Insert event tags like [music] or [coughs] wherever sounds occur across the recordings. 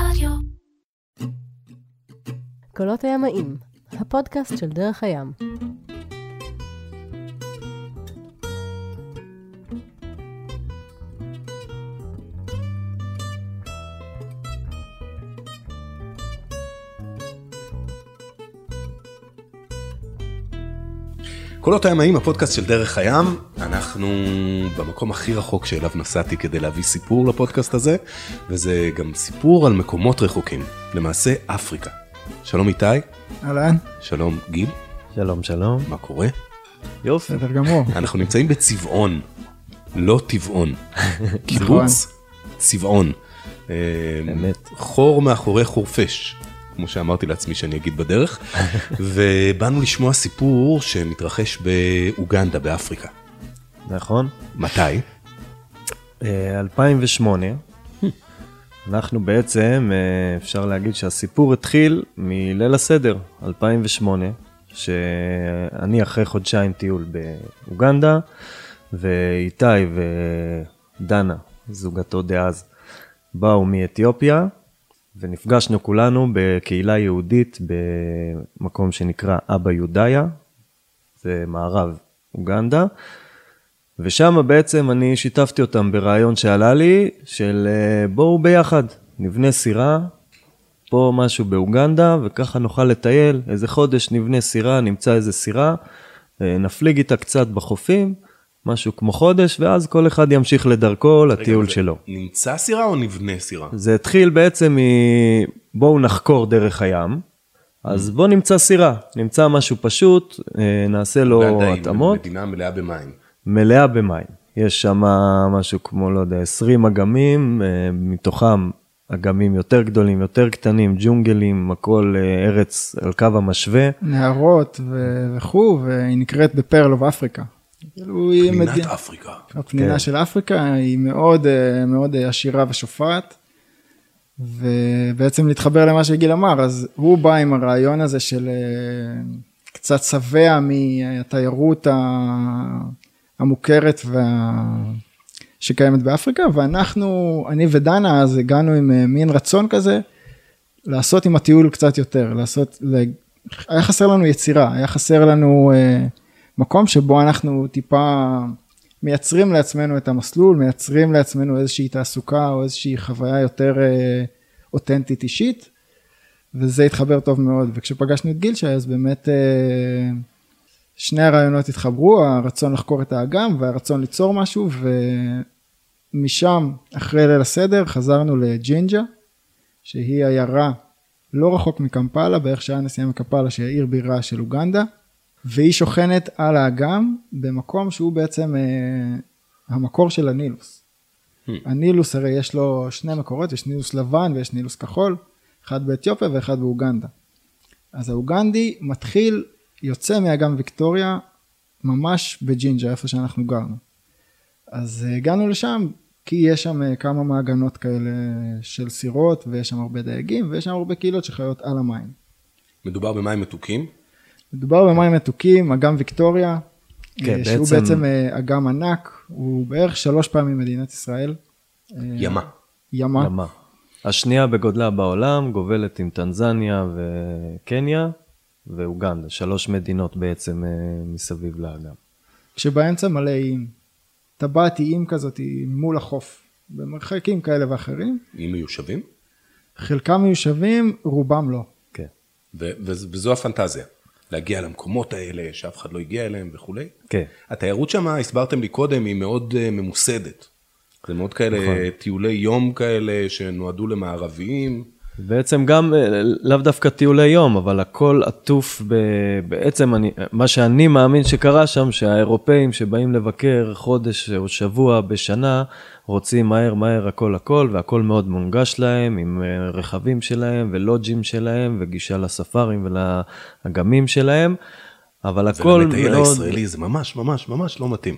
רדיו. קולות הימאים, הפודקאסט של דרך הים. קולות הימאים, הפודקאסט של דרך הים, אנחנו במקום הכי רחוק שאליו נסעתי כדי להביא סיפור לפודקאסט הזה, וזה גם סיפור על מקומות רחוקים, למעשה אפריקה. שלום איתי, אהלן, שלום גיל, שלום שלום. מה קורה? יופי. בסדר גמור. [laughs] אנחנו נמצאים בצבעון, לא טבעון. [laughs] קיבוץ צבעון. אה, אמת. חור מאחורי חורפיש, כמו שאמרתי לעצמי שאני אגיד בדרך, [laughs] ובאנו לשמוע סיפור שמתרחש באוגנדה, באפריקה. נכון. מתי? אה, 2008, אנחנו בעצם, אה, אפשר להגיד שהסיפור התחיל מליל הסדר, 2008, שאני אחרי חודשיים טיול באוגנדה, ואיתי ודנה, זוגתו דאז, באו מאתיופיה, ונפגשנו כולנו בקהילה יהודית במקום שנקרא אבא יודאיה, זה מערב אוגנדה. ושם בעצם אני שיתפתי אותם ברעיון שעלה לי, של אה, בואו ביחד, נבנה סירה, פה משהו באוגנדה, וככה נוכל לטייל, איזה חודש נבנה סירה, נמצא איזה סירה, אה, נפליג איתה קצת בחופים, משהו כמו חודש, ואז כל אחד ימשיך לדרכו לטיול רגע, שלו. נמצא סירה או נבנה סירה? זה התחיל בעצם מ... בואו נחקור דרך הים, אז בואו נמצא סירה, נמצא משהו פשוט, אה, נעשה לו היא התאמות. מדינה מלאה במים. מלאה במים. יש שם משהו כמו, לא יודע, 20 אגמים, אה, מתוכם אגמים יותר גדולים, יותר קטנים, ג'ונגלים, הכל אה, ארץ על קו המשווה. נהרות וכו', והיא נקראת The Pearl of Africa. כאילו היא פנינת מדינה, אפריקה. הפנינה כן. של אפריקה היא מאוד אה, מאוד עשירה ושופעת. ובעצם להתחבר למה שגיל אמר, אז הוא בא עם הרעיון הזה של אה, קצת שבע מהתיירות המוכרת וה... שקיימת באפריקה, ואנחנו, אני ודנה, אז הגענו עם אה, מין רצון כזה לעשות עם הטיול קצת יותר, לעשות, היה חסר לנו יצירה, היה חסר לנו אה, מקום שבו אנחנו טיפה מייצרים לעצמנו את המסלול, מייצרים לעצמנו איזושהי תעסוקה או איזושהי חוויה יותר אה, אותנטית אישית, וזה התחבר טוב מאוד, וכשפגשנו את גילשי אז באמת אה, שני הרעיונות התחברו, הרצון לחקור את האגם והרצון ליצור משהו, ומשם, אחרי ליל הסדר, חזרנו לג'ינג'ה, שהיא עיירה לא רחוק מקמפלה, בערך שעה נסיעה מקמפלה, שהיא העיר בירה של אוגנדה, והיא שוכנת על האגם, במקום שהוא בעצם אה, המקור של הנילוס. Hmm. הנילוס הרי יש לו שני מקורות, יש נילוס לבן ויש נילוס כחול, אחד באתיופיה ואחד באוגנדה. אז האוגנדי מתחיל, יוצא מאגם ויקטוריה, ממש בג'ינג'ה, איפה שאנחנו גרנו. אז אה, הגענו לשם, כי יש שם אה, כמה מעגנות כאלה של סירות, ויש שם הרבה דייגים, ויש שם הרבה קהילות שחיות על המים. מדובר במים מתוקים. מדובר במים מתוקים, אגם ויקטוריה, כן, אה, שהוא בעצם- בעצם אה, אגם ענק, הוא בערך שלוש פעמים מדינת ישראל. אה, ימה. ימה. ימה. השנייה בגודלה בעולם, גובלת עם טנזניה וקניה ואוגנדה, שלוש מדינות בעצם מסביב לאגם. כשבאמצע מלא איים. טבעת איים כזאת מול החוף, במרחקים כאלה ואחרים. עם מיושבים. חלקם מיושבים, רובם לא. כן. ו- ו- וזו הפנטזיה. להגיע למקומות האלה שאף אחד לא הגיע אליהם וכולי. כן. התיירות שם, הסברתם לי קודם, היא מאוד אה, ממוסדת. זה מאוד כאלה נכון. טיולי יום כאלה שנועדו למערביים. בעצם גם, אה, לאו דווקא טיולי יום, אבל הכל עטוף ב... בעצם אני, מה שאני מאמין שקרה שם, שהאירופאים שבאים לבקר חודש או שבוע בשנה, רוצים מהר מהר הכל הכל, והכל מאוד מונגש להם, עם אה, רכבים שלהם ולוג'ים שלהם, וגישה לספארים ולאגמים שלהם, אבל הכל מאוד... הישראלי זה ממש ממש ממש לא מתאים.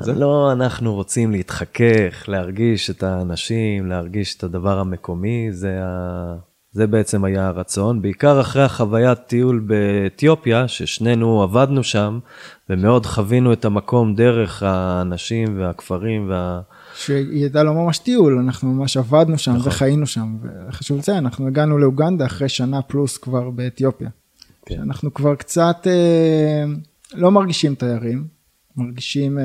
זה? לא, אנחנו רוצים להתחכך, להרגיש את האנשים, להרגיש את הדבר המקומי, זה, ה... זה בעצם היה הרצון. בעיקר אחרי החוויית טיול באתיופיה, ששנינו עבדנו שם, ומאוד חווינו את המקום דרך האנשים והכפרים וה... שהיא הייתה לא ממש טיול, אנחנו ממש עבדנו שם נכון. וחיינו שם, וחשוב לציין, אנחנו הגענו לאוגנדה אחרי שנה פלוס כבר באתיופיה. כן. אנחנו כבר קצת אה, לא מרגישים תיירים, מרגישים, אה,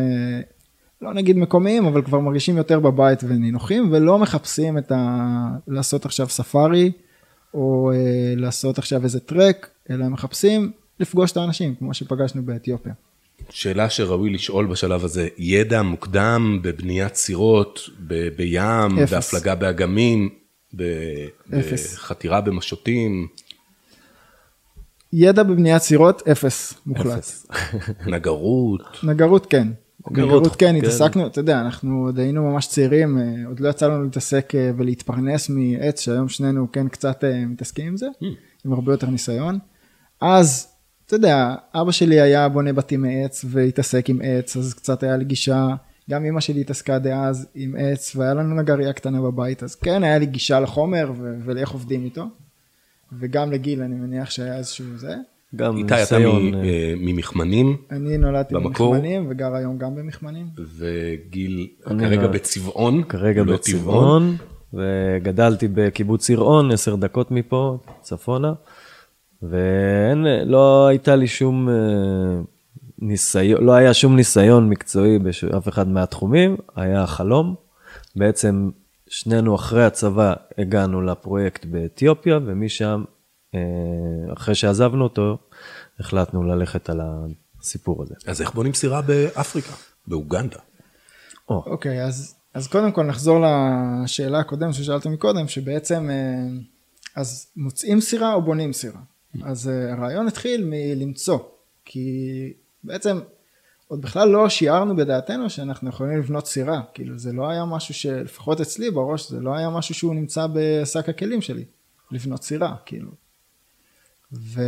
לא נגיד מקומיים, אבל כבר מרגישים יותר בבית ונינוחים, ולא מחפשים את ה... לעשות עכשיו ספארי, או אה, לעשות עכשיו איזה טרק, אלא מחפשים לפגוש את האנשים, כמו שפגשנו באתיופיה. שאלה שראוי לשאול בשלב הזה, ידע מוקדם בבניית סירות, ב- בים, אפס. בהפלגה באגמים, ב-. בחתירה במשוטים, ידע בבניית סירות, אפס מוחלט. אפס. [laughs] נגרות, נגרות כן. נגרות, כן, כן. התעסקנו, אתה יודע, אנחנו עוד היינו ממש צעירים, אה, עוד לא יצא לנו להתעסק אה, ולהתפרנס מעץ, שהיום שנינו כן קצת אה, מתעסקים עם זה, עם הרבה יותר ניסיון. אז, אתה יודע, אבא שלי היה בונה בתים מעץ והתעסק עם עץ, אז קצת היה לי גישה, גם אמא שלי התעסקה דאז עם עץ, והיה לנו נגרייה קטנה בבית, אז כן, היה לי גישה לחומר ולאיך עובדים איתו. וגם לגיל, אני מניח שהיה איזשהו זה. גם איתי אתה אה, אה, ממכמנים, אני נולדתי במקור? במכמנים וגר היום גם במכמנים. וגיל אני כרגע בצבעון, כרגע לא בצבעון, וגדלתי בקיבוץ יראון, עשר דקות מפה, צפונה, ואין, לא הייתה לי שום אה, ניסיון, לא היה שום ניסיון מקצועי באף אחד מהתחומים, היה חלום. בעצם שנינו אחרי הצבא הגענו לפרויקט באתיופיה, ומשם, אה, אחרי שעזבנו אותו, החלטנו ללכת על הסיפור הזה. אז איך בונים סירה באפריקה, באוגנדה? או, אוקיי, אז, אז קודם כל נחזור לשאלה הקודמת ששאלתם מקודם, שבעצם, אה, אז מוצאים סירה או בונים סירה? אז אה, הרעיון התחיל מלמצוא, כי בעצם עוד בכלל לא שיערנו בדעתנו שאנחנו יכולים לבנות סירה, כאילו זה לא היה משהו שלפחות אצלי בראש, זה לא היה משהו שהוא נמצא בשק הכלים שלי, לבנות סירה, כאילו. ו...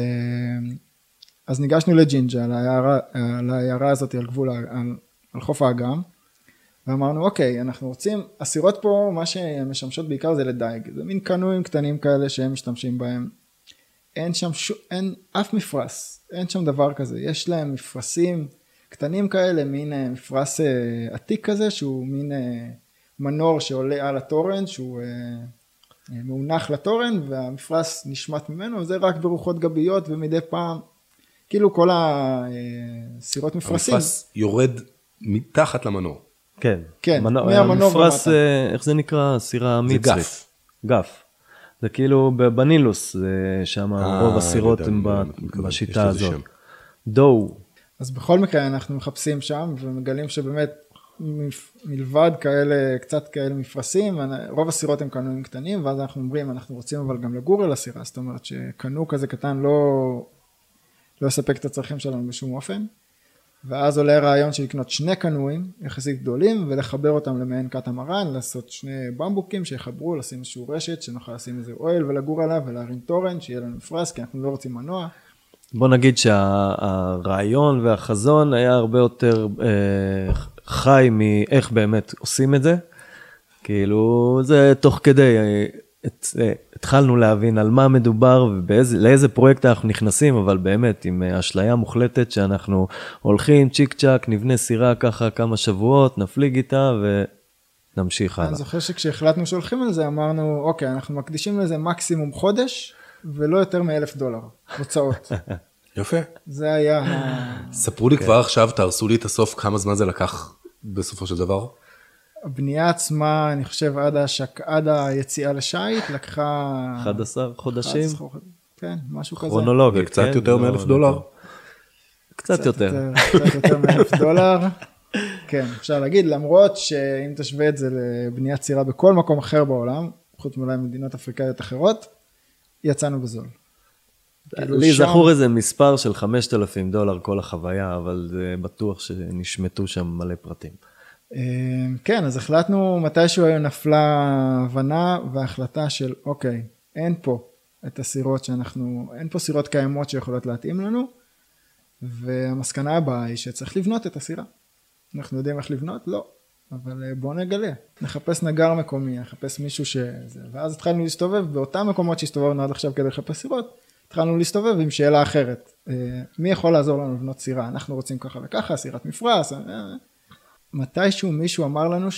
אז ניגשנו לג'ינג'ה, לעיירה, הזאת על גבול, על, על חוף האגם, ואמרנו אוקיי אנחנו רוצים הסירות פה מה שהן משמשות בעיקר זה לדייג. זה מין קנויים קטנים כאלה שהם משתמשים בהם. אין שם שום אין אף מפרש אין שם דבר כזה. יש להם מפרשים קטנים כאלה מין אה, מפרש אה, עתיק כזה שהוא מין אה, מנור שעולה על התורן שהוא מאונח לתורן והמפרש נשמט ממנו זה רק ברוחות גביות ומדי פעם כאילו כל הסירות מפרשים המפרש יורד מתחת למנור. כן. כן, מהמנוע המפרש, ומטה. אה, איך זה נקרא? סירה זה מצרית. גף. גף. זה כאילו בנילוס, זה שם רוב הסירות יודע, הם יש בשיטה הזאת. דו, אז בכל מקרה אנחנו מחפשים שם ומגלים שבאמת מלבד כאלה, קצת כאלה מפרשים, רוב הסירות הם קנויים קטנים ואז אנחנו אומרים אנחנו רוצים אבל גם לגור על הסירה, זאת אומרת שקנו כזה קטן לא, לא יספק את הצרכים שלנו בשום אופן. ואז עולה הרעיון של לקנות שני קנויים יחסית גדולים ולחבר אותם למעין קטמרן, לעשות שני במבוקים שיחברו, לשים איזשהו רשת שנוכל לשים איזה אוהל ולגור עליו ולהרים תורן, שיהיה לנו מפרש כי אנחנו לא רוצים מנוע. בוא נגיד שהרעיון והחזון היה הרבה יותר אה, חי מאיך באמת עושים את זה. כאילו, זה תוך כדי, אה, את, אה, התחלנו להבין על מה מדובר ולאיזה פרויקט אנחנו נכנסים, אבל באמת עם אה, אשליה מוחלטת שאנחנו הולכים צ'יק צ'אק, נבנה סירה ככה כמה שבועות, נפליג איתה ונמשיך הלאה. אני זוכר שכשהחלטנו שהולכים על זה אמרנו אוקיי אנחנו מקדישים לזה מקסימום חודש ולא יותר מאלף דולר הוצאות [laughs] יפה. זה היה ספרו לי כבר עכשיו, תהרסו לי את הסוף, כמה זמן זה לקח בסופו של דבר? הבנייה עצמה אני חושב עד, השק... עד היציאה לשיט לקחה 11 חודשים, 11 חודשים. כן משהו כזה כרונולוגית, וקצת כן? יותר לא- מאלף לא- דולר. קצת יותר. קצת יותר מאלף [laughs] דולר כן אפשר להגיד למרות שאם תשווה את זה לבניית סירה בכל מקום אחר בעולם חוץ מאולי מדינות אפריקאיות אחרות יצאנו בזול. כאילו לי שם- זכור איזה מספר של 5,000 דולר כל החוויה, אבל זה בטוח שנשמטו שם מלא פרטים. אמ, כן, אז החלטנו מתישהו נפלה הבנה והחלטה של אוקיי, אין פה את הסירות שאנחנו, אין פה סירות קיימות שיכולות להתאים לנו, והמסקנה הבאה היא שצריך לבנות את הסירה. אנחנו יודעים איך לבנות? לא, אבל אה, בואו נגלה. נחפש נגר מקומי, נחפש מישהו ש... ואז התחלנו להסתובב באותם מקומות שהסתובבנו עד עכשיו כדי לחפש סירות, התחלנו להסתובב עם שאלה אחרת. אה, מי יכול לעזור לנו לבנות סירה? אנחנו רוצים ככה וככה, סירת מפרש. אה. מתישהו מישהו אמר לנו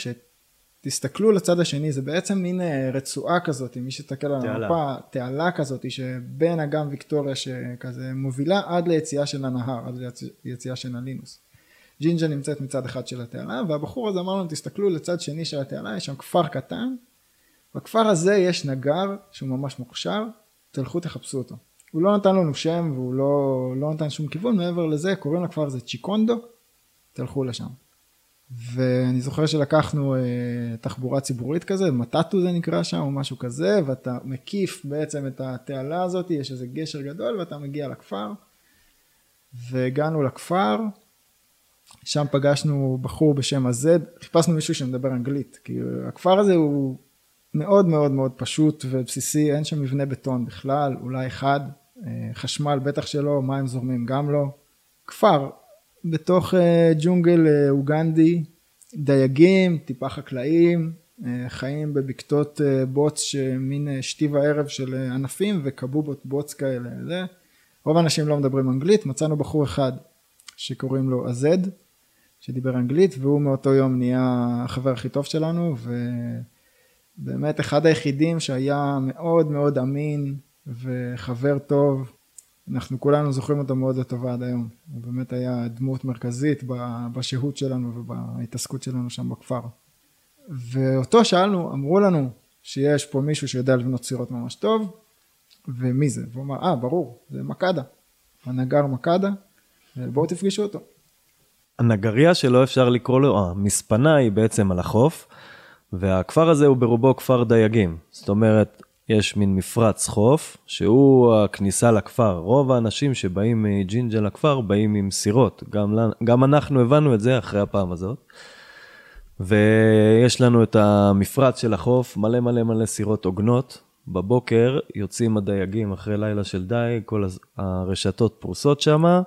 תסתכלו לצד השני, זה בעצם מין רצועה כזאת, מי שתסתכל על. המפה, תעלה כזאת, שבין אגם ויקטוריה שכזה מובילה עד ליציאה של הנהר, עד ליציאה של הנילוס. ג'ינג'ה נמצאת מצד אחד של התעלה, והבחור הזה אמר לנו, תסתכלו לצד שני של התעלה, יש שם כפר קטן, בכפר הזה יש נגר שהוא ממש מוכשר, תלכו תחפשו אותו. הוא לא נתן לנו שם והוא לא, לא נתן שום כיוון, מעבר לזה קוראים לכפר הזה צ'יקונדו, תלכו לשם. ואני זוכר שלקחנו אה, תחבורה ציבורית כזה, מטאטו זה נקרא שם או משהו כזה, ואתה מקיף בעצם את התעלה הזאת, יש איזה גשר גדול ואתה מגיע לכפר. והגענו לכפר, שם פגשנו בחור בשם הזד, חיפשנו מישהו שמדבר אנגלית, כי הכפר הזה הוא מאוד מאוד מאוד פשוט ובסיסי, אין שם מבנה בטון בכלל, אולי אחד, אה, חשמל בטח שלא, מים זורמים גם לא. כפר בתוך אה, ג'ונגל אה, אוגנדי, דייגים, טיפה חקלאים, חיים בבקתות בוץ שמין שתי וערב של ענפים וקבובות בוץ כאלה. זה. רוב האנשים לא מדברים אנגלית, מצאנו בחור אחד שקוראים לו הזד, שדיבר אנגלית, והוא מאותו יום נהיה החבר הכי טוב שלנו, ובאמת אחד היחידים שהיה מאוד מאוד אמין וחבר טוב, אנחנו כולנו זוכרים אותו מאוד לטובה עד היום. הוא באמת היה דמות מרכזית בשהות שלנו ובהתעסקות שלנו שם בכפר. ואותו שאלנו, אמרו לנו שיש פה מישהו שיודע לבנות סירות ממש טוב, ומי זה? והוא אמר, אה, ברור, זה מקדה. הנגר מקדה, בואו תפגשו אותו. הנגריה שלו אפשר לקרוא לו, המספנה היא בעצם על החוף, והכפר הזה הוא ברובו כפר דייגים. זאת אומרת, יש מין מפרץ חוף, שהוא הכניסה לכפר. רוב האנשים שבאים מג'ינג'ה לכפר באים עם סירות. גם, גם אנחנו הבנו את זה אחרי הפעם הזאת. ויש לנו את המפרץ של החוף, מלא מלא מלא סירות עוגנות. בבוקר יוצאים הדייגים אחרי לילה של דייג, כל הרשתות פרוסות שם,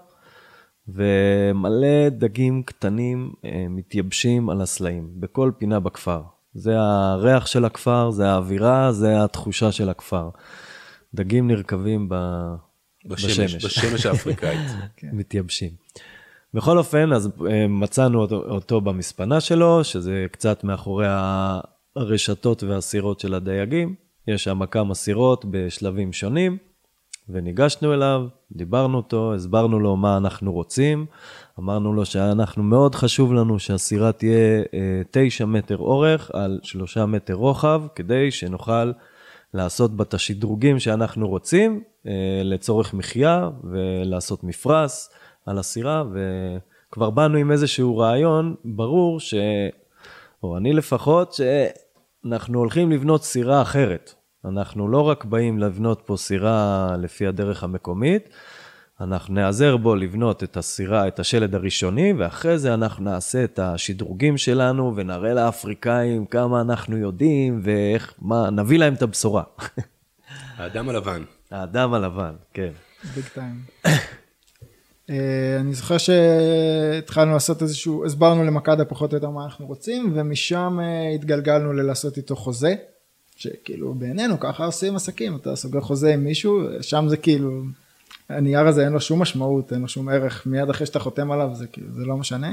ומלא דגים קטנים אה, מתייבשים על הסלעים, בכל פינה בכפר. זה הריח של הכפר, זה האווירה, זה התחושה של הכפר. דגים נרקבים ב... בשמש, בשמש, בשמש [laughs] האפריקאית. כן. מתייבשים. בכל אופן, אז אה, מצאנו אותו, אותו במספנה שלו, שזה קצת מאחורי הרשתות והסירות של הדייגים. יש שם כמה סירות בשלבים שונים, וניגשנו אליו, דיברנו אותו, הסברנו לו מה אנחנו רוצים, אמרנו לו שאנחנו, מאוד חשוב לנו שהסירה תהיה אה, תשע מטר אורך על שלושה מטר רוחב, כדי שנוכל לעשות בה את השדרוגים שאנחנו רוצים אה, לצורך מחיה ולעשות מפרש על הסירה, וכבר באנו עם איזשהו רעיון ברור, ש... או אני לפחות, שאנחנו הולכים לבנות סירה אחרת. אנחנו לא רק באים לבנות פה סירה לפי הדרך המקומית, אנחנו נעזר בו לבנות את הסירה, את השלד הראשוני, ואחרי זה אנחנו נעשה את השדרוגים שלנו ונראה לאפריקאים כמה אנחנו יודעים ואיך, מה, נביא להם את הבשורה. האדם הלבן. האדם הלבן, כן. ביג טיים. [coughs] אה, אני זוכר שהתחלנו לעשות איזשהו, הסברנו למקדה פחות או יותר מה אנחנו רוצים, ומשם אה, התגלגלנו ללעשות איתו חוזה, שכאילו בעינינו ככה עושים עסקים, אתה סוגר חוזה עם מישהו, שם זה כאילו, הנייר הזה אין לו שום משמעות, אין לו שום ערך, מיד אחרי שאתה חותם עליו זה כאילו, זה לא משנה.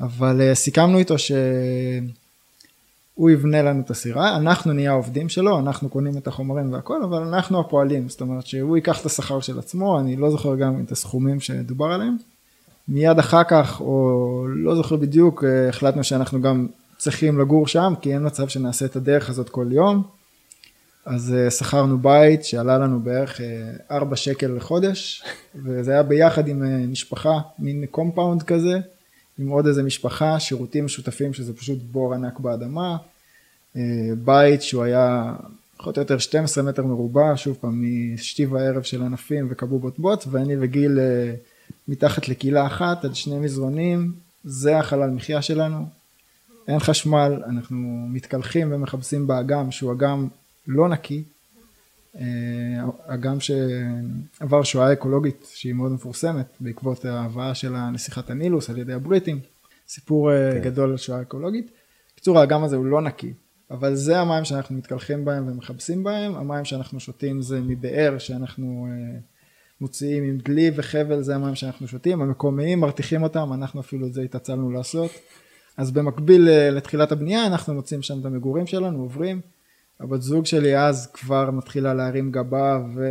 אבל uh, סיכמנו איתו שהוא יבנה לנו את הסירה, אנחנו נהיה העובדים שלו, אנחנו קונים את החומרים והכל, אבל אנחנו הפועלים, זאת אומרת שהוא ייקח את השכר של עצמו, אני לא זוכר גם את הסכומים שדובר עליהם. מיד אחר כך, או לא זוכר בדיוק, uh, החלטנו שאנחנו גם צריכים לגור שם, כי אין מצב שנעשה את הדרך הזאת כל יום. אז uh, שכרנו בית שעלה לנו בערך 4 uh, שקל לחודש, וזה היה ביחד עם uh, משפחה, מין compound כזה, עם עוד איזה משפחה, שירותים משותפים שזה פשוט בור ענק באדמה, בית שהוא היה פחות או יותר 12 מטר מרובע, שוב פעם משתי וערב של ענפים וכבובות בוץ, ואני וגיל מתחת לכילה אחת על שני מזרונים, זה החלל מחיה שלנו, אין חשמל, אנחנו מתקלחים ומכבסים באגם שהוא אגם לא נקי, אגם שעבר שואה אקולוגית שהיא מאוד מפורסמת בעקבות ההבאה של נסיכת הנילוס על ידי הבריטים, סיפור כן. גדול על שואה אקולוגית. בקיצור האגם הזה הוא לא נקי, אבל זה המים שאנחנו מתקלחים בהם ומכבסים בהם, המים שאנחנו שותים זה מבאר שאנחנו מוציאים עם דלי וחבל, זה המים שאנחנו שותים, המקומיים מרתיחים אותם, אנחנו אפילו את זה התעצלנו לעשות. אז במקביל אה, לתחילת הבנייה אנחנו מוצאים שם את המגורים שלנו, עוברים. הבת זוג שלי אז כבר מתחילה להרים גבה ו...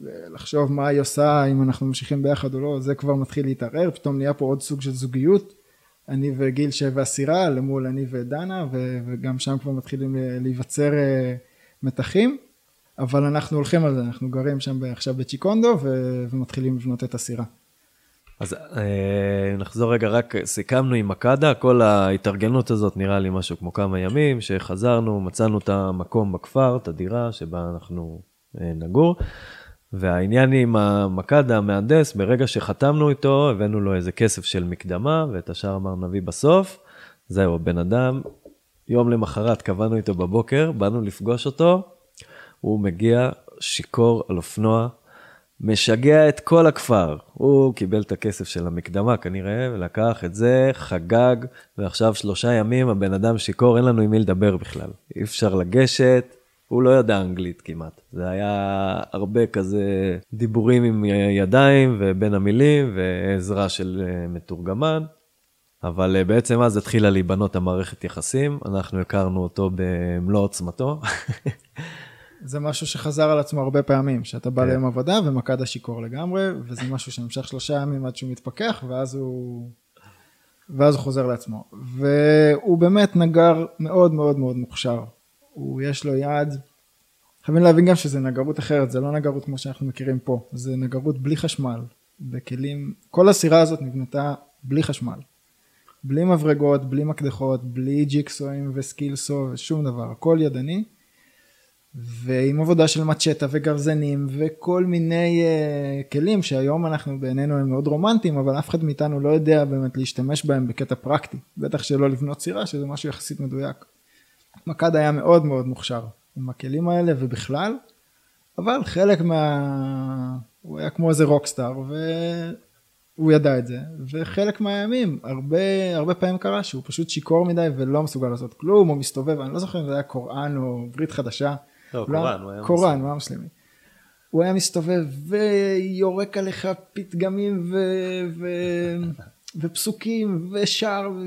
ולחשוב מה היא עושה, אם אנחנו ממשיכים ביחד או לא, זה כבר מתחיל להתערער, פתאום נהיה פה עוד סוג של זוגיות. אני וגיל שבע סירה למול אני ודנה ו- וגם שם כבר מתחילים להיווצר אה, מתחים אבל אנחנו הולכים על זה אנחנו גרים שם עכשיו בצ'יקונדו ו- ומתחילים לבנות את הסירה. אז אה, נחזור רגע, רק סיכמנו עם מקדה, כל ההתארגנות הזאת נראה לי משהו כמו כמה ימים, שחזרנו, מצאנו את המקום בכפר, את הדירה שבה אנחנו אה, נגור, והעניין עם המקדה, המהנדס, ברגע שחתמנו איתו, הבאנו לו איזה כסף של מקדמה, ואת השאר אמר נביא בסוף. זהו, הבן אדם, יום למחרת קבענו איתו בבוקר, באנו לפגוש אותו, הוא מגיע שיכור על אופנוע, משגע את כל הכפר. הוא קיבל את הכסף של המקדמה כנראה, ולקח את זה, חגג, ועכשיו שלושה ימים הבן אדם שיכור, אין לנו עם מי לדבר בכלל. אי אפשר לגשת, הוא לא ידע אנגלית כמעט. זה היה הרבה כזה דיבורים עם ידיים ובין המילים ועזרה של אה, מתורגמן. אבל אה, בעצם אז התחילה להיבנות המערכת יחסים, אנחנו הכרנו אותו במלוא עוצמתו. [laughs] זה משהו שחזר על עצמו הרבה פעמים, שאתה בא כן. ליום עבודה ומכד השיכור לגמרי, וזה משהו שנמשך שלושה ימים עד שהוא מתפכח, ואז הוא, ואז הוא חוזר לעצמו. והוא באמת נגר מאוד מאוד מאוד מוכשר. הוא יש לו יד, חייבים להבין גם שזה נגרות אחרת, זה לא נגרות כמו שאנחנו מכירים פה, זה נגרות בלי חשמל, בכלים, כל הסירה הזאת נבנתה בלי חשמל. בלי מברגות, בלי מקדחות, בלי ג'יקסואים וסקילסו ושום דבר, הכל ידני. ועם עבודה של מצ'טה וגרזנים וכל מיני uh, כלים שהיום אנחנו בעינינו הם מאוד רומנטיים אבל אף אחד מאיתנו לא יודע באמת להשתמש בהם בקטע פרקטי בטח שלא לבנות סירה שזה משהו יחסית מדויק. מכד היה מאוד מאוד מוכשר עם הכלים האלה ובכלל אבל חלק מה... הוא היה כמו איזה רוקסטאר והוא ידע את זה וחלק מהימים הרבה הרבה פעמים קרה שהוא פשוט שיכור מדי ולא מסוגל לעשות כלום הוא מסתובב אני לא זוכר אם זה היה קוראן או ברית חדשה. לא, לא, קוראן, הוא היה קוראן, הוא היה מוסלמי. הוא היה מסתובב ויורק עליך פתגמים ו... ו... [laughs] ופסוקים ושר. ו...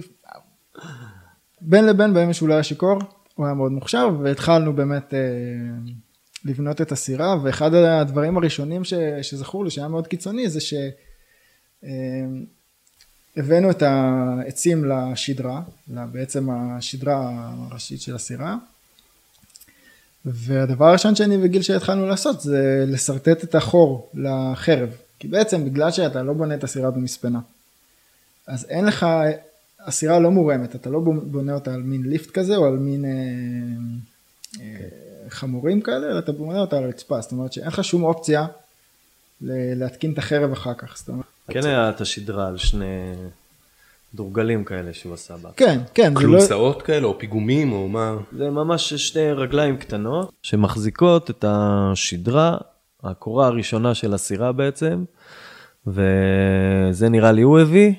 בין לבין בימים שהוא לא היה שיכור, הוא היה מאוד מוכשר והתחלנו באמת אה, לבנות את הסירה ואחד הדברים הראשונים ש... שזכור לי שהיה מאוד קיצוני זה שהבאנו את העצים לשדרה, בעצם השדרה הראשית של הסירה. והדבר הראשון שאני וגיל שהתחלנו לעשות זה לשרטט את החור לחרב כי בעצם בגלל שאתה לא בונה את הסירה במספנה אז אין לך הסירה לא מורמת אתה לא בונה אותה על מין ליפט כזה או על מין אה, אה, חמורים כאלה אלא אתה בונה אותה על הרצפה זאת אומרת שאין לך שום אופציה להתקין את החרב אחר כך אומרת. כן היה את השדרה על שני דורגלים כאלה שהוא עשה בה. כן כן זה לא כלונסאות כאלה או פיגומים או מה? זה ממש שתי רגליים קטנות שמחזיקות את השדרה, הקורה הראשונה של הסירה בעצם, וזה נראה לי הוא הביא,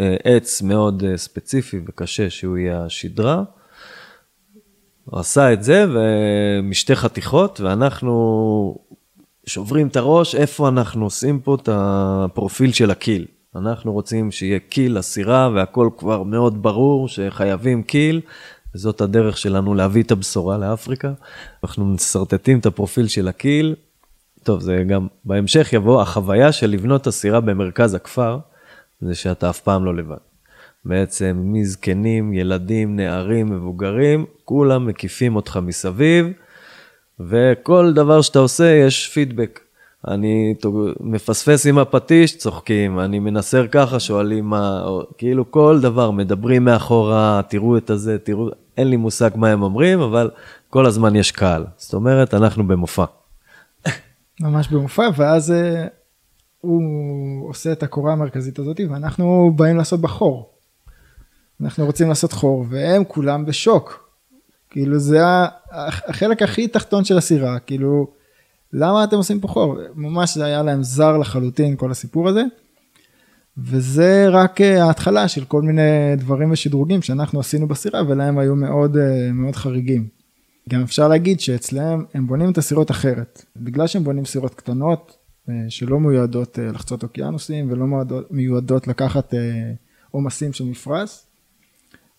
אה, עץ מאוד אה, ספציפי וקשה שהוא יהיה השדרה. הוא עשה את זה ומשתי חתיכות ואנחנו שוברים את הראש איפה אנחנו עושים פה את הפרופיל של הקיל. אנחנו רוצים שיהיה קיל לסירה והכל כבר מאוד ברור שחייבים קיל. וזאת הדרך שלנו להביא את הבשורה לאפריקה. אנחנו משרטטים את הפרופיל של הקיל. טוב, זה גם בהמשך יבוא החוויה של לבנות את הסירה במרכז הכפר, זה שאתה אף פעם לא לבד. בעצם מזקנים, ילדים, נערים, מבוגרים, כולם מקיפים אותך מסביב, וכל דבר שאתה עושה יש פידבק. אני מפספס עם הפטיש, צוחקים, אני מנסר ככה, שואלים מה, או, כאילו כל דבר, מדברים מאחורה, תראו את הזה, תראו, אין לי מושג מה הם אומרים, אבל כל הזמן יש קהל. זאת אומרת, אנחנו במופע. [laughs] ממש במופע, ואז אה, הוא עושה את הקורה המרכזית הזאת, ואנחנו באים לעשות בחור. אנחנו רוצים לעשות חור, והם כולם בשוק. כאילו זה החלק הכי תחתון של הסירה, כאילו, למה אתם עושים פה חור? ממש זה היה להם זר לחלוטין כל הסיפור הזה. וזה רק אה, ההתחלה של כל מיני דברים ושדרוגים שאנחנו עשינו בסירה ולהם היו מאוד אה, מאוד חריגים. גם אפשר להגיד שאצלם הם בונים את הסירות אחרת. בגלל שהם בונים סירות קטנות אה, שלא מיועדות לחצות אוקיינוסים ולא מיועדות לקחת עומסים של מפרש,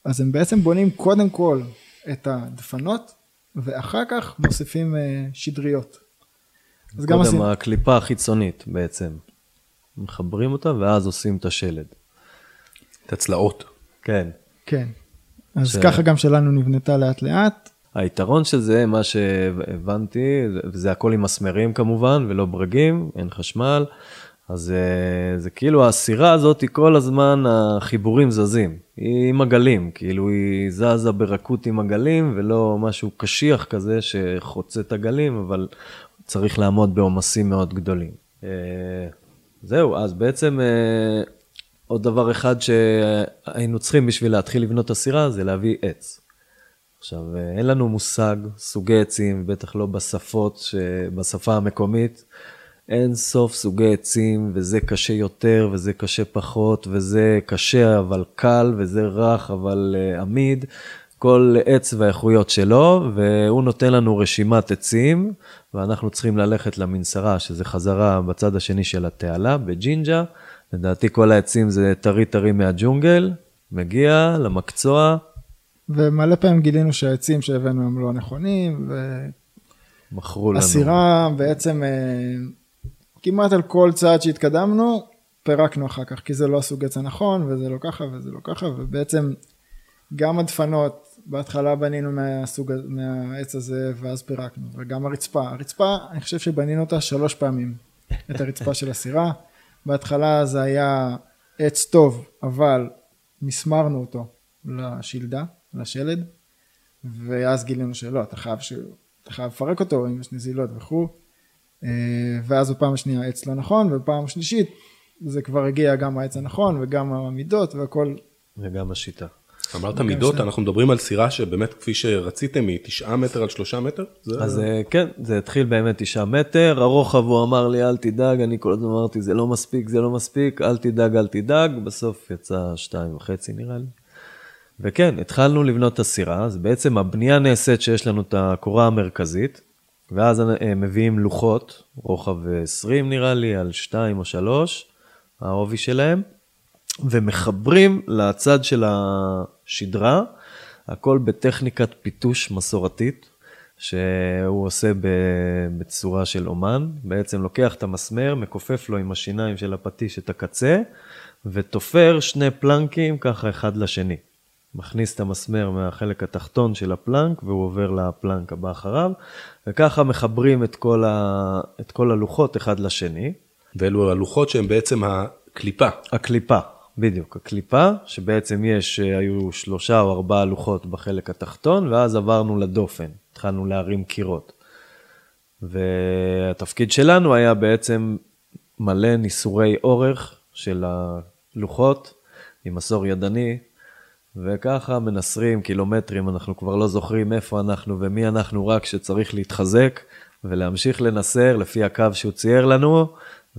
אז הם בעצם בונים קודם כל את הדפנות, ואחר כך מוסיפים שדריות. אז גם קודם עשינו, הקליפה החיצונית בעצם. מחברים אותה ואז עושים את השלד. את הצלעות. כן. כן. אז ש- ככה גם שלנו נבנתה לאט לאט, היתרון של זה, מה שהבנתי, זה הכל עם מסמרים כמובן, ולא ברגים, אין חשמל. אז אה, זה כאילו הסירה הזאת, היא כל הזמן החיבורים זזים. היא עם עגלים, כאילו היא זזה ברכות עם עגלים, ולא משהו קשיח כזה שחוצה את עגלים, אבל צריך לעמוד בעומסים מאוד גדולים. אה, זהו, אז בעצם אה, עוד דבר אחד שהיינו צריכים בשביל להתחיל לבנות את הסירה, זה להביא עץ. עכשיו, אה, אין לנו מושג, סוגי עצים, בטח לא בשפות. בשפה המקומית. אין סוף סוגי עצים, וזה קשה יותר, וזה קשה פחות, וזה קשה אבל קל, וזה רך אבל עמיד. כל עץ והאיכויות שלו, והוא נותן לנו רשימת עצים, ואנחנו צריכים ללכת למנסרה, שזה חזרה בצד השני של התעלה, בג'ינג'ה. לדעתי כל העצים זה טרי טרי מהג'ונגל, מגיע למקצוע, ומלא פעמים גילינו שהעצים שהבאנו הם לא נכונים, מכרו לנו. והסירה בעצם אה, כמעט על כל צעד שהתקדמנו, פירקנו אחר כך, כי זה לא הסוג עץ הנכון, וזה לא ככה וזה לא ככה, ובעצם גם הדפנות, בהתחלה בנינו מהסוג, מהעץ הזה, ואז פירקנו, וגם הרצפה. הרצפה, אני חושב שבנינו אותה שלוש פעמים, את הרצפה של הסירה. בהתחלה זה היה עץ טוב, אבל מסמרנו אותו לשלדה, לשלד, ואז גילינו שלא, אתה חייב, ש... אתה חייב לפרק אותו, אם יש נזילות וכו'. אה, ואז בפעם השנייה העץ לא נכון, ובפעם השלישית זה כבר הגיע גם העץ הנכון וגם המידות והכל. וגם השיטה. אמרת מידות, שני. אנחנו מדברים על סירה שבאמת כפי שרציתם היא תשעה מטר על שלושה מטר? זה- אז אה, כן, זה התחיל באמת תשעה מטר, הרוחב הוא אמר לי אל תדאג, אני כל הזמן אמרתי זה לא מספיק, זה לא מספיק, אל תדאג, אל תדאג, בסוף יצא שתיים וחצי נראה לי. וכן, התחלנו לבנות את הסירה, אז בעצם הבנייה נעשית שיש לנו את הקורה המרכזית, ואז אה, מביאים לוחות, רוחב 20 נראה לי, על 2 או 3, העובי שלהם, ומחברים לצד של השדרה, הכל בטכניקת פיתוש מסורתית, שהוא עושה בצורה של אומן, בעצם לוקח את המסמר, מכופף לו עם השיניים של הפטיש את הקצה, ותופר שני פלנקים ככה אחד לשני. מכניס את המסמר מהחלק התחתון של הפלנק, והוא עובר לפלנק הבא אחריו, וככה מחברים את כל, ה... את כל הלוחות אחד לשני. ואלו הלוחות שהם בעצם הקליפה. הקליפה, בדיוק, הקליפה, שבעצם יש, אה, היו שלושה או ארבעה לוחות בחלק התחתון, ואז עברנו לדופן, התחלנו להרים קירות. והתפקיד שלנו היה בעצם מלא ניסורי אורך של הלוחות, עם מסור ידני, וככה מנסרים קילומטרים, אנחנו כבר לא זוכרים איפה אנחנו ומי אנחנו, רק שצריך להתחזק ולהמשיך לנסר לפי הקו שהוא צייר לנו,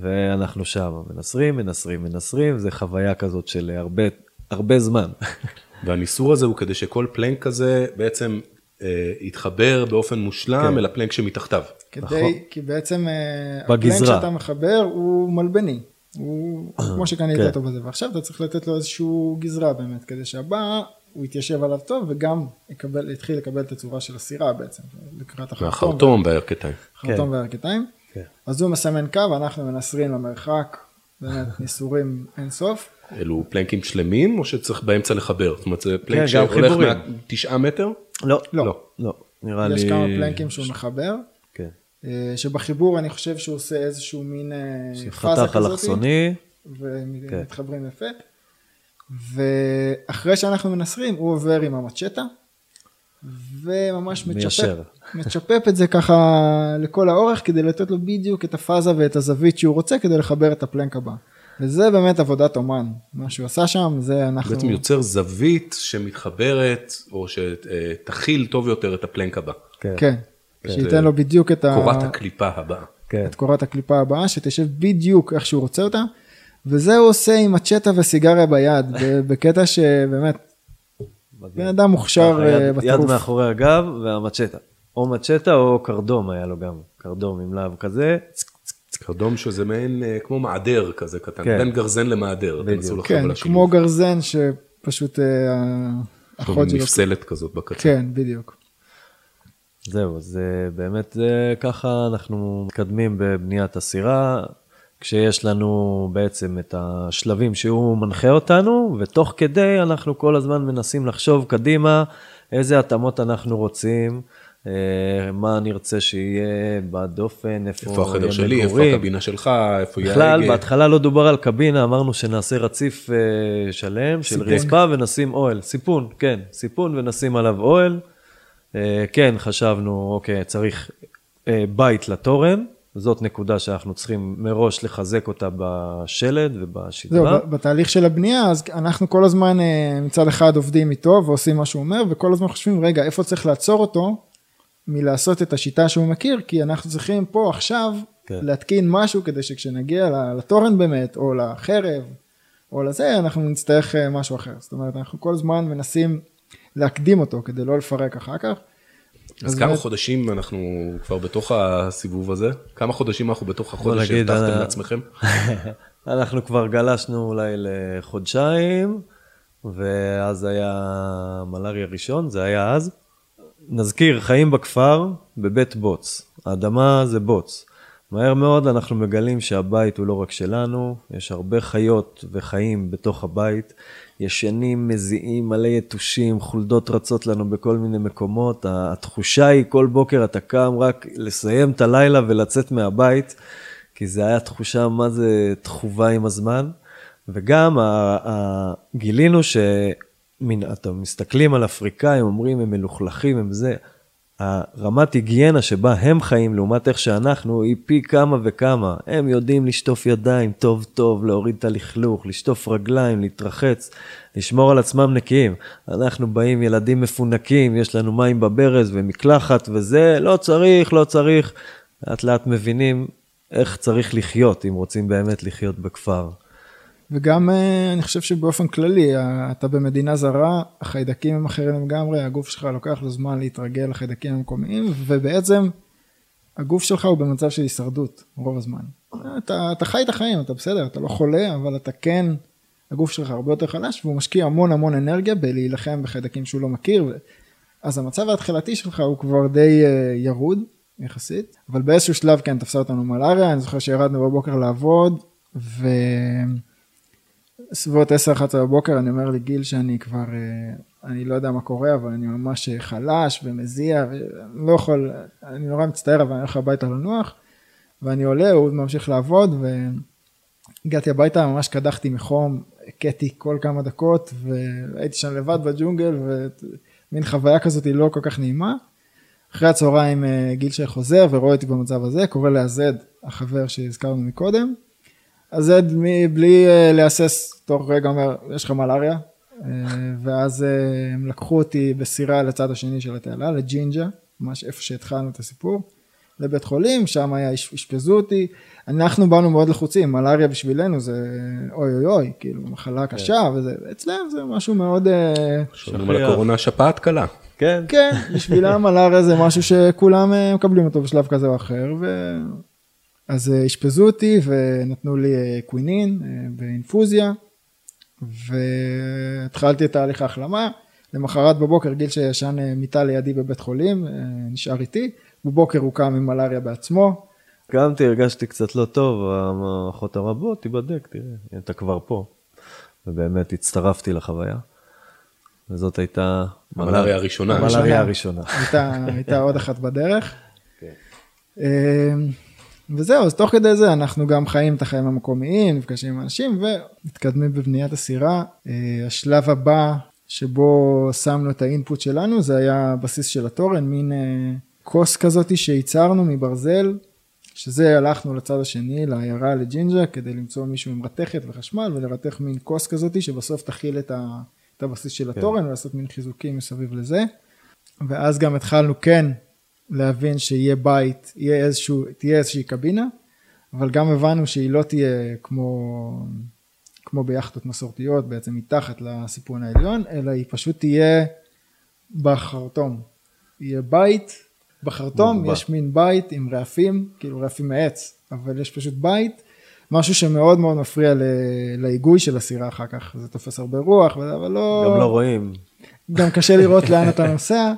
ואנחנו שם, מנסרים, מנסרים, מנסרים, זה חוויה כזאת של הרבה, הרבה זמן. [laughs] והניסור הזה הוא כדי שכל פלנק כזה בעצם אה, יתחבר באופן מושלם כן. אל הפלנק שמתחתיו. כדי, נכון. כי בעצם אה, בגזרה. הפלנק שאתה מחבר הוא מלבני. הוא [coughs] כמו שקנית כן. אותו בזה, ועכשיו אתה צריך לתת לו איזשהו גזרה באמת, כדי שהבא הוא יתיישב עליו טוב וגם יקבל, יתחיל לקבל את הצורה של הסירה בעצם, לקראת החרטום. מהחרטום והירכתיים. חרטום והירכתיים. כן. אז הוא מסמן קו, אנחנו מנסרים למרחק, באמת [laughs] ניסורים אין סוף. אלו פלנקים שלמים או שצריך באמצע לחבר? זאת אומרת זה כן, פלנק גם שהולך. מתשעה מטר? לא, לא. לא, נראה לי... יש כמה פלנקים שהוא מחבר, כן. אה, שבחיבור אני חושב שהוא עושה איזשהו מין אה, פאזה כזאת, אלכסוני, והם כן. יפה. ואחרי שאנחנו מנסרים, הוא עובר עם המצ'טה, וממש מצ'פפ. מצ'פפ את זה ככה לכל האורך, כדי לתת לו בדיוק את הפאזה ואת הזווית שהוא רוצה, כדי לחבר את הפלנק הבא. וזה באמת עבודת אומן, מה שהוא עשה שם, זה אנחנו... בעצם יוצר זווית שמתחברת או שתכיל טוב יותר את הפלנק הבא. כן. כן, שייתן לו בדיוק את ה... קורת הקליפה הבאה. כן. את קורת הקליפה הבאה, שתשב בדיוק איך שהוא רוצה אותה, וזה הוא עושה עם מצ'טה וסיגריה ביד, בקטע שבאמת, בן אדם מוכשר אה, יד- יד בטירוף. מאחורי הגב והמצ'טה. או מצ'טה או קרדום היה לו גם, קרדום עם להב כזה, קרדום שזה מעין אה, כמו מעדר כזה קטן, כן. בין גרזן למעדר, בדיוק. כן. כמו גרזן שפשוט אה, החוד שלו... מפסלת כזאת בקצה. כן, בדיוק. זהו, אז אה, באמת זה ככה אנחנו מתקדמים בבניית הסירה, כשיש לנו בעצם את השלבים שהוא מנחה אותנו, ותוך כדי אנחנו כל הזמן מנסים לחשוב קדימה איזה התאמות אנחנו רוצים, אה, מה נרצה שיהיה בדופן, איפה, איפה החדר יהיה שלי, איפה מגורים. הקבינה שלך, איפה יהיה בכלל. בהתחלה לא דובר על קבינה, אמרנו שנעשה רציף אה, שלם של. רצפה ונשים אוהל, סיפון, כן, סיפון ונשים עליו אוהל. אה, כן, חשבנו, אוקיי, צריך אה, בית לתורן, זאת נקודה שאנחנו צריכים מראש לחזק אותה בשלד זהו, ובשדרה. ב- בתהליך של הבנייה, אז אנחנו כל הזמן אה, מצד אחד עובדים איתו ועושים מה שהוא אומר, וכל הזמן חושבים, רגע, איפה צריך לעצור אותו מלעשות את השיטה שהוא מכיר, כי אנחנו צריכים פה עכשיו כן. להתקין משהו כדי שכשנגיע לתורן באמת, או לחרב, או לזה, אנחנו נצטרך אה, משהו אחר. זאת אומרת, אנחנו כל הזמן מנסים להקדים אותו כדי לא לפרק אחר כך. אז כמה חודשים אנחנו כבר בתוך הסיבוב הזה? כמה חודשים אנחנו בתוך החודש שהבטחתם אה, לעצמכם? [laughs] אנחנו כבר גלשנו אולי לחודשיים, ואז היה מלאריה ראשון, זה היה אז. נזכיר, חיים בכפר בבית בוץ. האדמה זה בוץ. מהר מאוד אנחנו מגלים שהבית הוא לא רק שלנו, יש הרבה חיות וחיים בתוך הבית. ישנים, מזיעים, מלא יתושים, חולדות רצות לנו בכל מיני מקומות. התחושה היא כל בוקר אתה קם רק לסיים את הלילה ולצאת מהבית, כי זה היה תחושה מה זה תחובה עם הזמן. וגם גילינו שמין, אתם מסתכלים על אפריקאים, אומרים הם מלוכלכים, הם זה. הרמת היגיינה שבה הם חיים לעומת איך שאנחנו היא פי כמה וכמה. הם יודעים לשטוף ידיים טוב טוב, להוריד את הלכלוך, לשטוף רגליים, להתרחץ, לשמור על עצמם נקיים. אנחנו באים ילדים מפונקים, יש לנו מים בברז ומקלחת וזה, לא צריך, לא צריך. לאט לאט מבינים איך צריך לחיות אם רוצים באמת לחיות בכפר. וגם אה, אני חושב שבאופן כללי, אה, אתה במדינה זרה, החיידקים הם אחרים לגמרי, הגוף שלך לוקח לו זמן להתרגל לחיידקים המקומיים, ובעצם הגוף שלך הוא במצב של הישרדות רוב הזמן. אתה, אתה חי את החיים, אתה בסדר, אתה לא חולה, אבל אתה כן, הגוף שלך הרבה יותר חלש, והוא משקיע המון המון אנרגיה בלהילחם בחיידקים שהוא לא מכיר. ו... אז המצב ההתחלתי שלך הוא כבר די אה, ירוד יחסית, אבל באיזשהו שלב כן תפסה אותנו מלאריה, אני זוכר שירדנו בבוקר לעבוד, ו... סביבות 10-11 בבוקר אני אומר לגיל שאני כבר, אה, אני לא יודע מה קורה, אבל אני ממש חלש ומזיע, ואני לא יכול, אני נורא מצטער, אבל אני הולך הביתה לנוח, ואני עולה, הוא ממשיך לעבוד, והגעתי הביתה, ממש קדחתי מחום, הכיתי כל כמה דקות, והייתי שם לבד בג'ונגל, ומין חוויה כזאת היא לא כל כך נעימה. אחרי הצהריים אה, גיל שחוזר ורואה אותי במצב הזה, קורא לעזד, החבר שהזכרנו מקודם. אז זה בלי, בלי אה, להסס, תוך רגע אומר, יש לך מלאריה, אה, ואז אה, הם לקחו אותי בסירה לצד השני של התעלה, לג'ינג'ה, ממש איפה שהתחלנו את הסיפור, לבית חולים, שם היה, אש- אשפזו אותי, אנחנו באנו מאוד לחוצים, מלאריה בשבילנו זה אוי אוי אוי, כאילו מחלה קשה, וזה, אצלם זה משהו מאוד, שומעים על הקורונה שפעת קלה. כן, כן, בשבילם מלאריה זה משהו שכולם מקבלים אותו בשלב כזה או אחר, ו... אז אה, אשפזו אותי ונתנו לי אה, קווינין אה, באינפוזיה, והתחלתי את תהליך ההחלמה. למחרת בבוקר גיל שישן מיטה לידי בבית חולים, נשאר איתי, בבוקר הוא קם עם מלאריה בעצמו, קמתי, הרגשתי קצת לא טוב, האחות אמרה, בוא, תיבדק, תראה, אתה כבר פה. ובאמת הצטרפתי לחוויה. וזאת הייתה... המלאריה הראשונה. המלאריה הראשונה. הייתה, הייתה עוד אחת בדרך. אה, וזהו, אז תוך כדי זה אנחנו גם חיים את החיים המקומיים, נפגשים עם אנשים ומתקדמים בבניית הסירה. אה, השלב הבא שבו שמנו את האינפוט שלנו זה היה בסיס של התורן, מין אה, כוס כזאתי שייצרנו מברזל, שזה הלכנו לצד השני, לעיירה לג'ינג'ה, כדי למצוא מישהו עם רתכת וחשמל ולרתך מין כוס כזאתי שבסוף תכיל את, ה, את הבסיס של התורן ולעשות מין חיזוקים מסביב לזה. ואז גם התחלנו כן להבין שיהיה בית, יהיה איזשהו, תהיה איזושהי קבינה, אבל גם הבנו שהיא לא תהיה כמו, כמו ביאכטות מסורתיות, בעצם מתחת לסיפון העליון, אלא היא פשוט תהיה בחרטום. יהיה בית בחרטום מוגבל. יש מין בית עם רעפים, כאילו רעפים מעץ, אבל יש פשוט בית, משהו שמאוד מאוד מפריע להיגוי של הסירה אחר כך, זה תופס הרבה רוח, אבל לא... גם לא רואים. גם קשה לראות לאן אתה נוסע,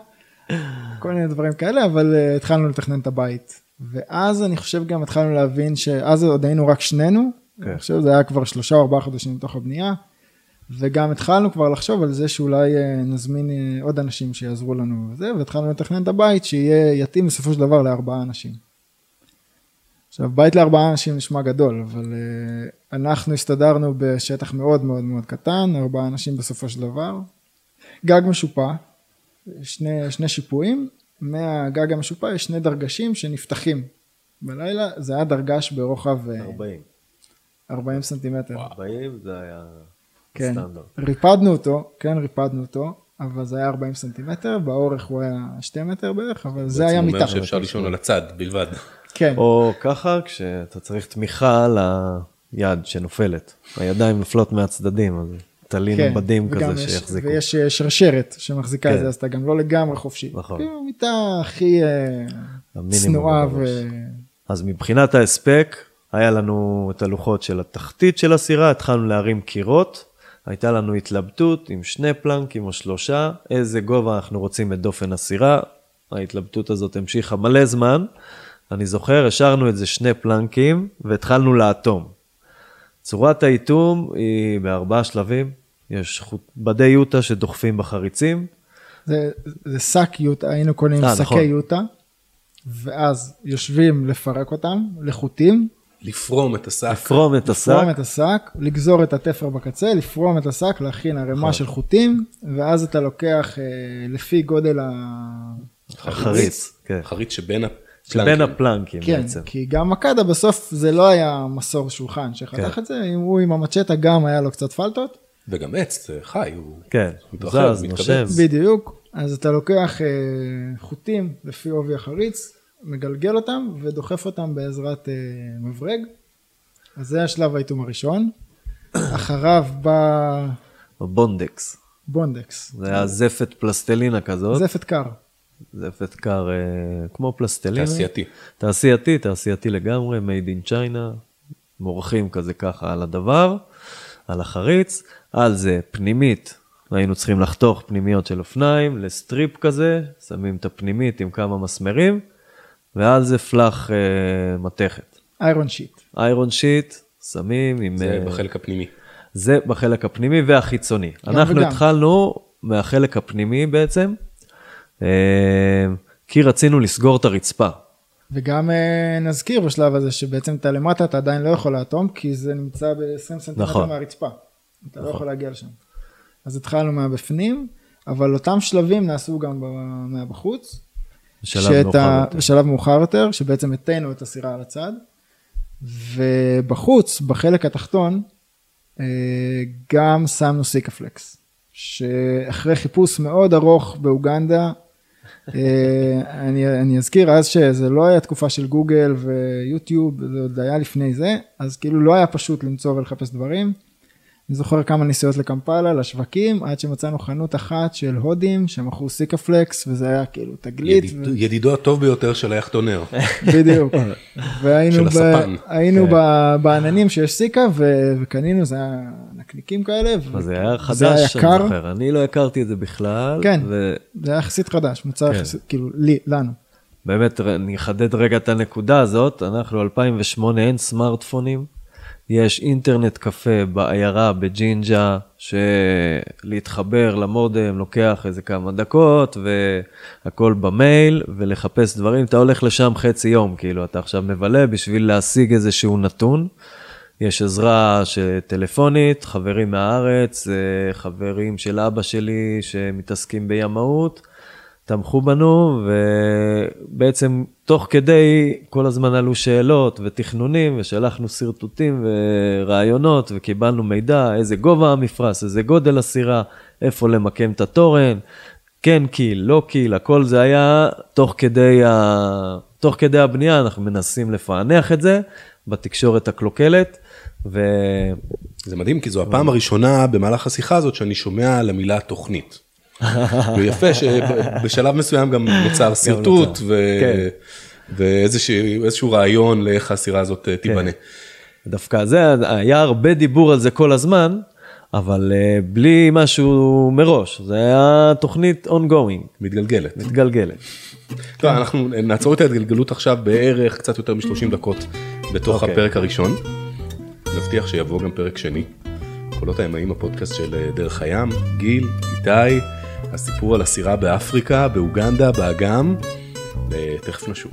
כל מיני דברים כאלה, אבל uh, התחלנו לתכנן את הבית. ואז אני חושב גם התחלנו להבין שאז עוד היינו רק שנינו, כן. אני חושב שזה היה כבר שלושה או ארבעה חודשים מתוך הבנייה, וגם התחלנו כבר לחשוב על זה שאולי uh, נזמין uh, עוד אנשים שיעזרו לנו וזה, והתחלנו לתכנן את הבית שיהיה יתאים בסופו של דבר לארבעה אנשים. עכשיו בית לארבעה אנשים נשמע גדול, אבל uh, אנחנו הסתדרנו בשטח מאוד מאוד מאוד קטן, ארבעה אנשים בסופו של דבר. גג משופע, שני, שני שיפועים, מהגג המשופע יש שני דרגשים שנפתחים. בלילה זה היה דרגש ברוחב אה, 40. 40 סנטימטר. 40 זה היה כן. סטנדרט. ריפדנו אותו, כן ריפדנו אותו, אבל זה היה 40 סנטימטר, באורך הוא היה 2 מטר בערך, אבל זה היה זה מיטה. אומר שאפשר לישון על הצד בלבד. כן, או ככה, כשאתה צריך תמיכה ליד שנופלת. הידיים נופלות מהצדדים, אז תלין כן, וגם כזה יש- שיחזיקו. ויש שרשרת שמחזיקה את כן. זה, אז אתה גם לא לגמרי חופשי. נכון. כאילו מיטה הכי אה, צנועה. ו... אז מבחינת ההספק, היה לנו את הלוחות של התחתית של הסירה, התחלנו להרים קירות, הייתה לנו התלבטות עם שני פלנקים או שלושה, איזה גובה אנחנו רוצים את דופן הסירה. ההתלבטות הזאת המשיכה מלא זמן. אני זוכר, השארנו את זה שני פלנקים והתחלנו לאטום. צורת האיתום היא בארבעה שלבים, יש חוט- בדי יוטה שדוחפים בחריצים, זה, זה שק יוטה, היינו קונים אה, שקי נכון. יוטה, ואז יושבים לפרק אותם לחוטים, לפרום את השק. לפרום את השק, לפרום את השק, לגזור את התפר בקצה, לפרום את השק, להכין נכון. ערימה של חוטים, ואז אתה לוקח אה, לפי גודל ה... החריץ, כן. חריץ שבין שבין הפלנקים. הפלנקים כן, בעצם. כי גם מקדה בסוף זה לא היה מסור שולחן שחתך כן. את זה, אם הוא עם המצ'טה גם היה לו קצת פלטות, וגם עץ, זה חי, הוא כן, מתרחב, זז. בדיוק, אז אתה לוקח אה, חוטים לפי עובי החריץ, מגלגל אותם ודוחף אותם בעזרת אה, מברג. אז זה השלב האיתום הראשון. [coughs] אחריו בא בונדקס. בונדקס, זה היה זפת פלסטלינה כזאת, זפת קר. זפת קר אה, כמו פלסטלינה. תעשייתי. תעשייתי, תעשייתי לגמרי, made in China, מורחים כזה ככה על הדבר, על החריץ, על זה פנימית, היינו צריכים לחתוך פנימיות של אופניים לסטריפ כזה, שמים את הפנימית עם כמה מסמרים, ועל זה פלח אה, מתכת. איירון שיט. איירון שיט, שמים עם... זה אה, בחלק הפנימי. זה בחלק הפנימי והחיצוני. גם אנחנו וגם. התחלנו מהחלק הפנימי בעצם, אה, כי רצינו לסגור את הרצפה. וגם אה, נזכיר בשלב הזה שבעצם אתה למטה אתה עדיין לא יכול לאטום כי זה נמצא ב-20 סנטימטר נכון. מהרצפה. אתה לא יכול להגיע לשם. אז התחלנו מהבפנים, אבל אותם שלבים נעשו גם מהבחוץ. בשלב מאוחר יותר. בשלב מאוחר יותר, שבעצם הטינו את הסירה על הצד. ובחוץ, בחלק התחתון, אה, גם שמנו Sikaflex, שאחרי חיפוש מאוד ארוך באוגנדה, אה, [laughs] אני, אני אזכיר אז שזה לא היה תקופה של גוגל ויוטיוב, זה עוד היה לפני זה, אז כאילו לא היה פשוט למצוא ולחפש דברים. אני זוכר כמה נסיעות לקמפלה, לשווקים, עד שמצאנו חנות אחת של הודים שמכרו Sikaflex, וזה היה כאילו תגלית. ידיד- ידידו הטוב ביותר של היחטונר. [laughs] בדיוק. והיינו, של ב... הספן. היינו כן. ב... בעננים שיש סיקה ו... וקנינו, זה היה נקניקים כאלה. ו... זה היה זה היה חדש, אני יקר, זוכר. אני לא הכרתי את זה בכלל. כן. ו... זה היה יחסית חדש, מוצר כן. יחסית, כאילו, לי, לנו. באמת, אני אחדד רגע את הנקודה הזאת, אנחנו 2008, אין סמארטפונים, יש אינטרנט קפה בעיירה בג'ינג'ה, שלהתחבר למודם לוקח איזה כמה דקות, והכל במייל, ולחפש דברים, אתה הולך לשם חצי יום, כאילו, אתה עכשיו מבלה בשביל להשיג איזשהו נתון. יש עזרה ש- טלפונית, חברים מהארץ, אה, חברים של אבא שלי שמתעסקים בימאות, תמכו בנו, ובעצם תוך כדי כל הזמן עלו שאלות ותכנונים, ושלחנו שרטוטים ורעיונות, וקיבלנו מידע, איזה גובה המפרש, איזה גודל הסירה, איפה למקם את התורן, כן קיל, לא קיל, הכל זה היה תוך כדי, ה... תוך כדי הבנייה, אנחנו מנסים לפענח את זה בתקשורת הקלוקלת, ו... זה מדהים, כי זו הפעם הראשונה במהלך השיחה הזאת שאני שומע על המילה תוכנית. [laughs] ויפה שבשלב מסוים גם נוצר שרטוט כן. ואיזשהו איזשהו רעיון לאיך הסירה הזאת אה, תיבנה. דווקא זה, היה הרבה דיבור על זה כל הזמן, אבל אה, בלי משהו מראש, זה היה תוכנית ongoing, מתגלגלת. מתגלגלת. טוב, אנחנו נעצור את ההתגלגלות עכשיו בערך קצת יותר מ-30 דקות בתוך אוקיי. הפרק הראשון. נבטיח שיבוא גם פרק שני. קולות הימאים הפודקאסט של אה, דרך הים, גיל, איתי, הסיפור על הסירה באפריקה, באוגנדה, באגם. אה, תכף נשוב.